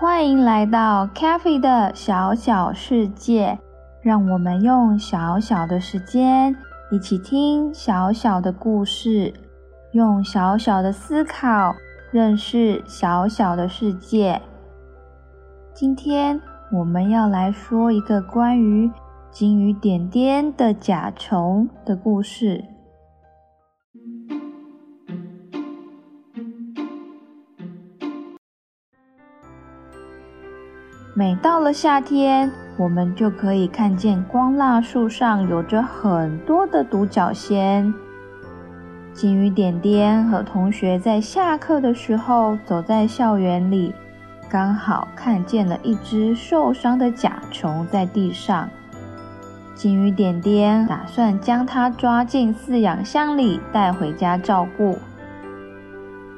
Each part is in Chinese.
欢迎来到 CaFi 的小小世界，让我们用小小的时间一起听小小的故事，用小小的思考认识小小的世界。今天我们要来说一个关于金鱼点点的甲虫的故事。每到了夏天，我们就可以看见光蜡树上有着很多的独角仙。金鱼点点和同学在下课的时候走在校园里，刚好看见了一只受伤的甲虫在地上。金鱼点点打算将它抓进饲养箱里带回家照顾。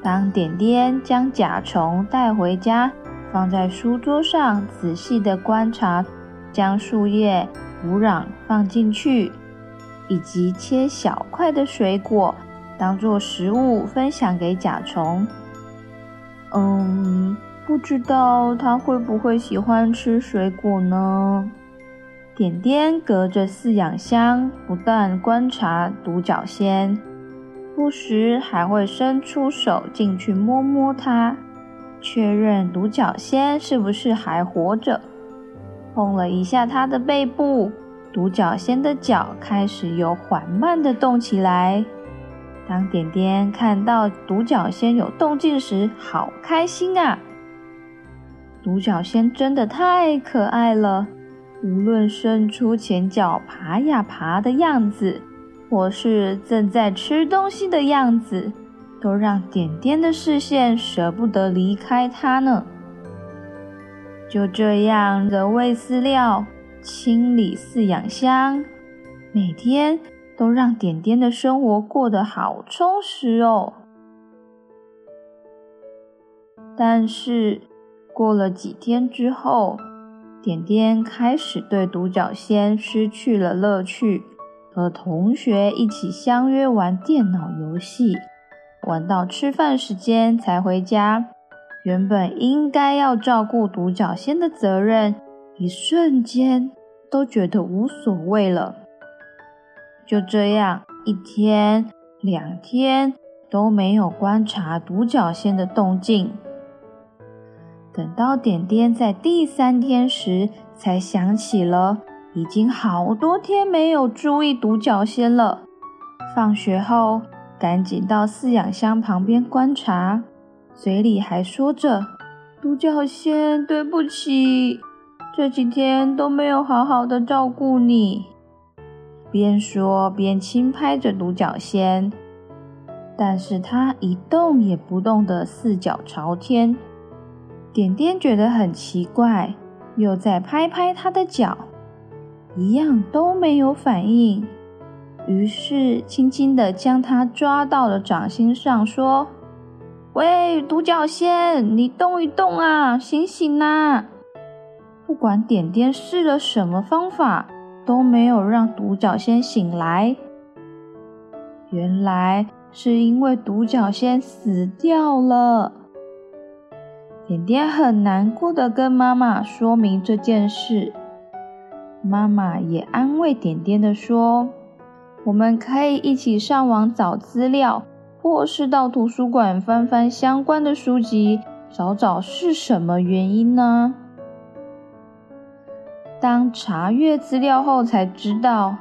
当点点将甲虫带回家，放在书桌上，仔细地观察，将树叶、土壤放进去，以及切小块的水果当做食物分享给甲虫。嗯，不知道它会不会喜欢吃水果呢？点点隔着饲养箱，不断观察独角仙，不时还会伸出手进去摸摸它。确认独角仙是不是还活着，碰了一下它的背部，独角仙的脚开始有缓慢的动起来。当点点看到独角仙有动静时，好开心啊！独角仙真的太可爱了，无论伸出前脚爬呀爬的样子，或是正在吃东西的样子。都让点点的视线舍不得离开它呢。就这样，的喂饲料、清理饲养箱，每天都让点点的生活过得好充实哦。但是过了几天之后，点点开始对独角仙失去了乐趣，和同学一起相约玩电脑游戏。玩到吃饭时间才回家，原本应该要照顾独角仙的责任，一瞬间都觉得无所谓了。就这样，一天、两天都没有观察独角仙的动静。等到点点在第三天时，才想起了已经好多天没有注意独角仙了。放学后，赶紧到饲养箱旁边观察，嘴里还说着：“独角仙，对不起，这几天都没有好好的照顾你。”边说边轻拍着独角仙，但是它一动也不动的四脚朝天。点点觉得很奇怪，又再拍拍它的脚，一样都没有反应。于是，轻轻地将它抓到了掌心上，说：“喂，独角仙，你动一动啊，醒醒啊！”不管点点试了什么方法，都没有让独角仙醒来。原来是因为独角仙死掉了。点点很难过的跟妈妈说明这件事，妈妈也安慰点点的说。我们可以一起上网找资料，或是到图书馆翻翻相关的书籍，找找是什么原因呢？当查阅资料后，才知道，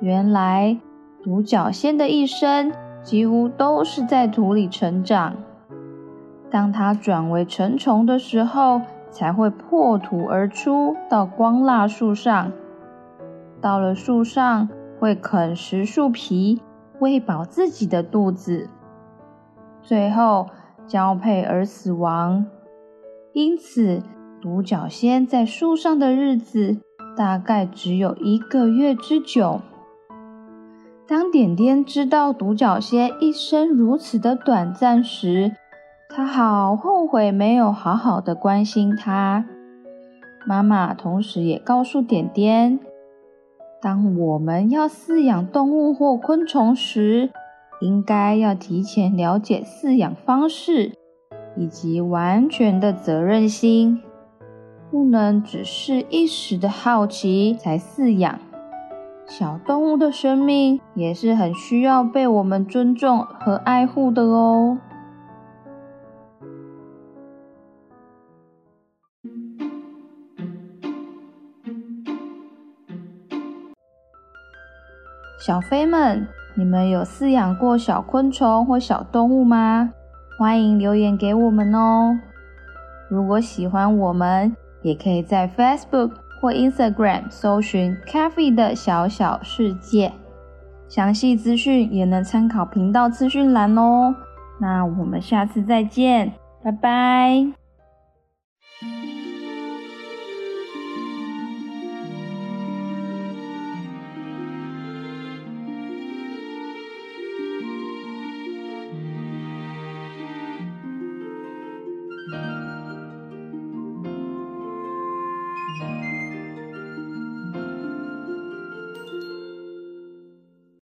原来独角仙的一生几乎都是在土里成长。当它转为成虫的时候，才会破土而出，到光蜡树上。到了树上，会啃食树皮，喂饱自己的肚子，最后交配而死亡。因此，独角仙在树上的日子大概只有一个月之久。当点点知道独角仙一生如此的短暂时，他好后悔没有好好的关心他。妈妈同时也告诉点点，当我们要饲养动物或昆虫时，应该要提前了解饲养方式以及完全的责任心，不能只是一时的好奇才饲养。小动物的生命也是很需要被我们尊重和爱护的哦。小飞们，你们有饲养过小昆虫或小动物吗？欢迎留言给我们哦。如果喜欢我们，也可以在 Facebook 或 Instagram 搜寻 “CaFi 的小小世界”，详细资讯也能参考频道资讯栏哦。那我们下次再见，拜拜。